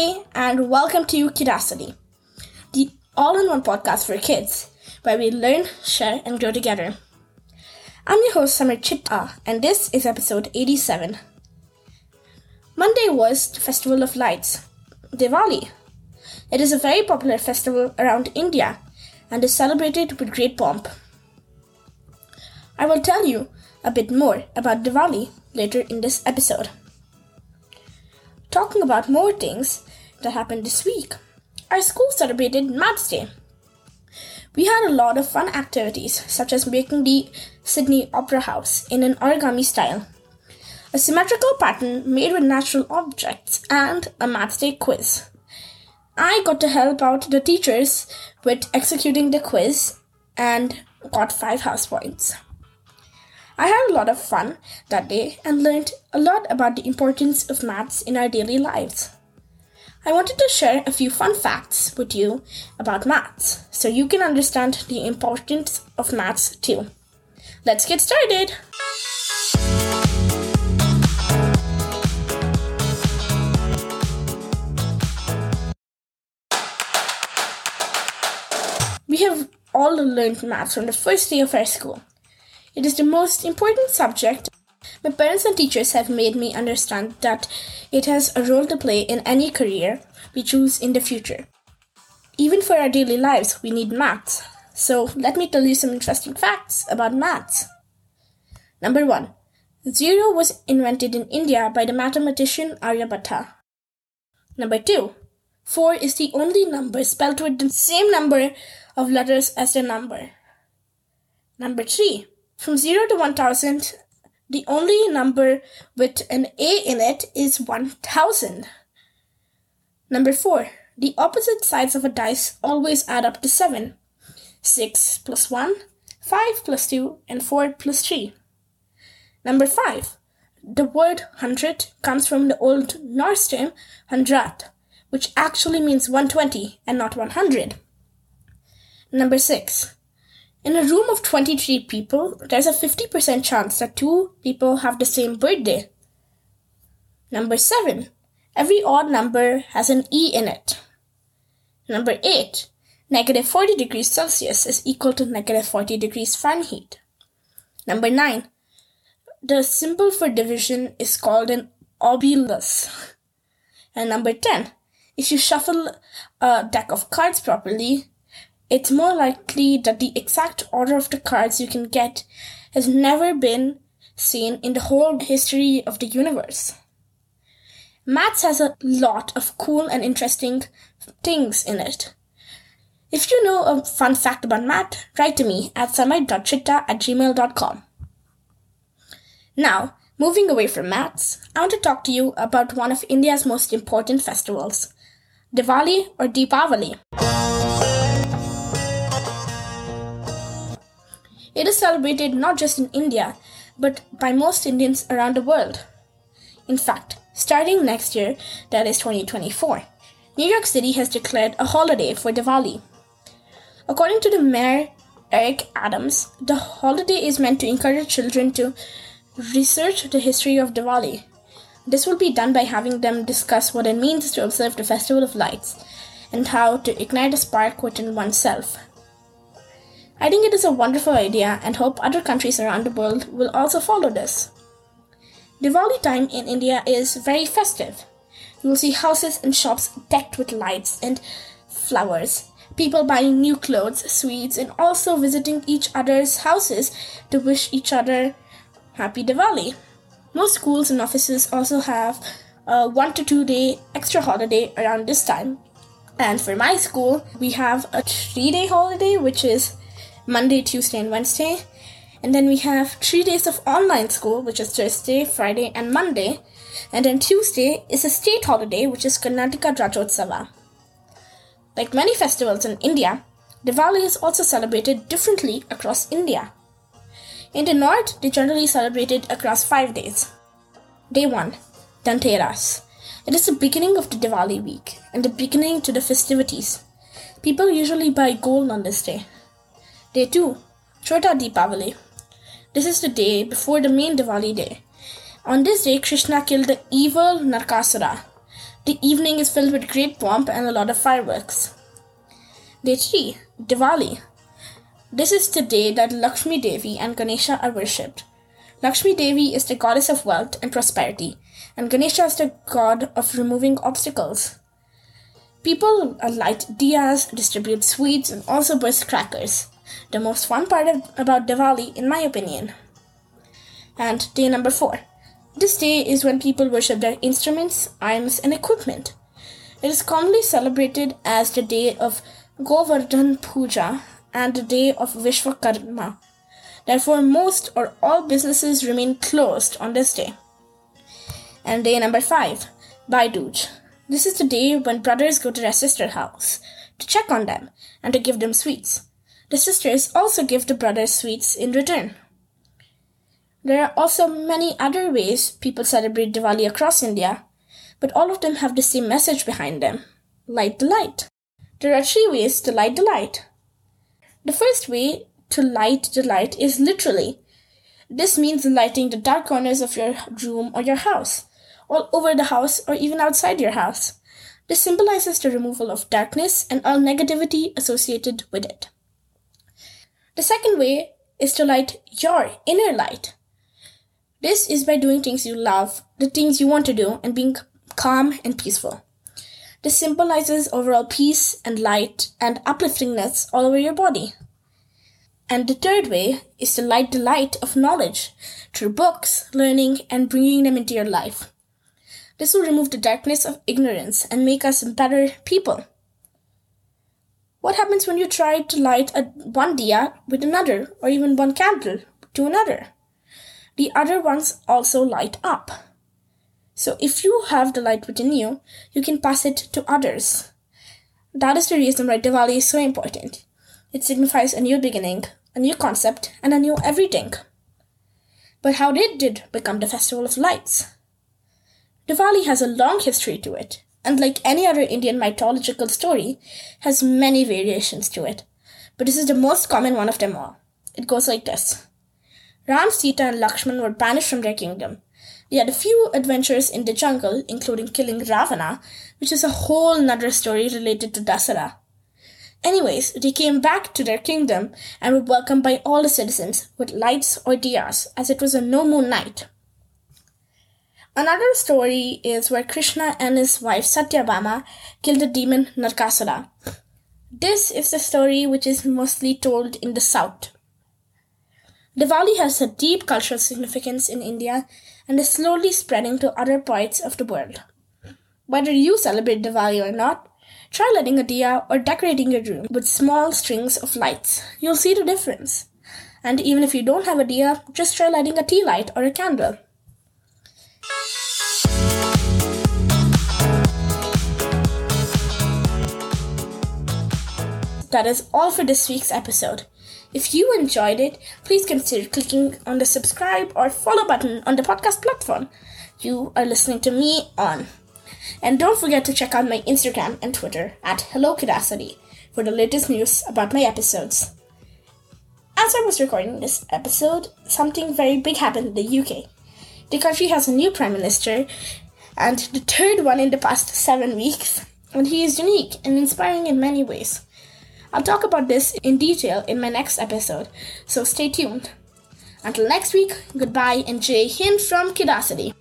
And welcome to Curiosity, the all in one podcast for kids where we learn, share, and grow together. I'm your host, Samarth Chitta, and this is episode 87. Monday was the Festival of Lights, Diwali. It is a very popular festival around India and is celebrated with great pomp. I will tell you a bit more about Diwali later in this episode talking about more things that happened this week. Our school celebrated Maths Day. We had a lot of fun activities, such as making the Sydney Opera House in an origami style, a symmetrical pattern made with natural objects, and a Maths Day quiz. I got to help out the teachers with executing the quiz and got five house points. I had a lot of fun that day and learned a lot about the importance of maths in our daily lives. I wanted to share a few fun facts with you about maths so you can understand the importance of maths too. Let's get started! We have all learned maths from the first day of our school. It is the most important subject. My parents and teachers have made me understand that it has a role to play in any career we choose in the future. Even for our daily lives, we need maths. So let me tell you some interesting facts about maths. Number one, zero was invented in India by the mathematician Aryabhatta. Number two, four is the only number spelled with the same number of letters as the number. Number three, from 0 to 1000, the only number with an A in it is 1000. Number 4. The opposite sides of a dice always add up to 7. 6 plus 1, 5 plus 2, and 4 plus 3. Number 5. The word hundred comes from the Old Norse term hundrat, which actually means 120 and not 100. Number 6. In a room of 23 people, there's a 50% chance that two people have the same birthday. Number 7. Every odd number has an E in it. Number 8. Negative 40 degrees Celsius is equal to negative 40 degrees Fahrenheit. Number 9. The symbol for division is called an obelus. And number 10. If you shuffle a deck of cards properly, it's more likely that the exact order of the cards you can get has never been seen in the whole history of the universe. Maths has a lot of cool and interesting things in it. If you know a fun fact about math, write to me at samarth.chitta at gmail.com. Now, moving away from maths, I want to talk to you about one of India's most important festivals, Diwali or Deepavali. It is celebrated not just in India, but by most Indians around the world. In fact, starting next year, that is 2024, New York City has declared a holiday for Diwali. According to the mayor, Eric Adams, the holiday is meant to encourage children to research the history of Diwali. This will be done by having them discuss what it means to observe the Festival of Lights and how to ignite a spark within oneself. I think it is a wonderful idea and hope other countries around the world will also follow this. Diwali time in India is very festive. You will see houses and shops decked with lights and flowers, people buying new clothes, sweets, and also visiting each other's houses to wish each other happy Diwali. Most schools and offices also have a one to two day extra holiday around this time. And for my school, we have a three day holiday, which is Monday, Tuesday, and Wednesday. And then we have three days of online school, which is Thursday, Friday, and Monday. And then Tuesday is a state holiday, which is Karnataka Rajotsava. Like many festivals in India, Diwali is also celebrated differently across India. In the north, they generally celebrate it across five days. Day 1 Dhanteras. It is the beginning of the Diwali week and the beginning to the festivities. People usually buy gold on this day. Day 2 Chota Deepavali. This is the day before the main Diwali day. On this day, Krishna killed the evil Narkasura. The evening is filled with great pomp and a lot of fireworks. Day 3 Diwali. This is the day that Lakshmi Devi and Ganesha are worshipped. Lakshmi Devi is the goddess of wealth and prosperity, and Ganesha is the god of removing obstacles. People light diyas, distribute sweets, and also burst crackers. The most fun part of, about Diwali, in my opinion. And day number four. This day is when people worship their instruments, arms, and equipment. It is commonly celebrated as the day of Govardhan Puja and the day of Vishwakarma. Therefore, most or all businesses remain closed on this day. And day number five, Bhai Dooj. This is the day when brothers go to their sister's house to check on them and to give them sweets. The sisters also give the brothers sweets in return. There are also many other ways people celebrate Diwali across India, but all of them have the same message behind them light the light. There are three ways to light the light. The first way to light the light is literally. This means lighting the dark corners of your room or your house, all over the house or even outside your house. This symbolizes the removal of darkness and all negativity associated with it. The second way is to light your inner light. This is by doing things you love, the things you want to do, and being calm and peaceful. This symbolizes overall peace and light and upliftingness all over your body. And the third way is to light the light of knowledge through books, learning, and bringing them into your life. This will remove the darkness of ignorance and make us better people. What happens when you try to light a, one diya with another, or even one candle to another? The other ones also light up. So if you have the light within you, you can pass it to others. That is the reason why Diwali is so important. It signifies a new beginning, a new concept, and a new everything. But how did it become the Festival of Lights? Diwali has a long history to it, and like any other Indian mythological story, has many variations to it. But this is the most common one of them all. It goes like this. Ram, Sita, and Lakshman were banished from their kingdom. They had a few adventures in the jungle, including killing Ravana, which is a whole nother story related to Dasara. Anyways, they came back to their kingdom and were welcomed by all the citizens with lights or diyas, as it was a no moon night. Another story is where Krishna and his wife Satyabhama killed the demon Narkasura. This is the story which is mostly told in the south. Diwali has a deep cultural significance in India and is slowly spreading to other parts of the world. Whether you celebrate Diwali or not, Try lighting a diya or decorating your room with small strings of lights. You'll see the difference. And even if you don't have a diya, just try lighting a tea light or a candle. That is all for this week's episode. If you enjoyed it, please consider clicking on the subscribe or follow button on the podcast platform you are listening to me on. And don't forget to check out my Instagram and Twitter at Hello Kidacity for the latest news about my episodes. As I was recording this episode, something very big happened in the UK. The country has a new Prime Minister, and the third one in the past seven weeks, and he is unique and inspiring in many ways. I'll talk about this in detail in my next episode, so stay tuned. Until next week, goodbye and Jai Hind from Kidacity.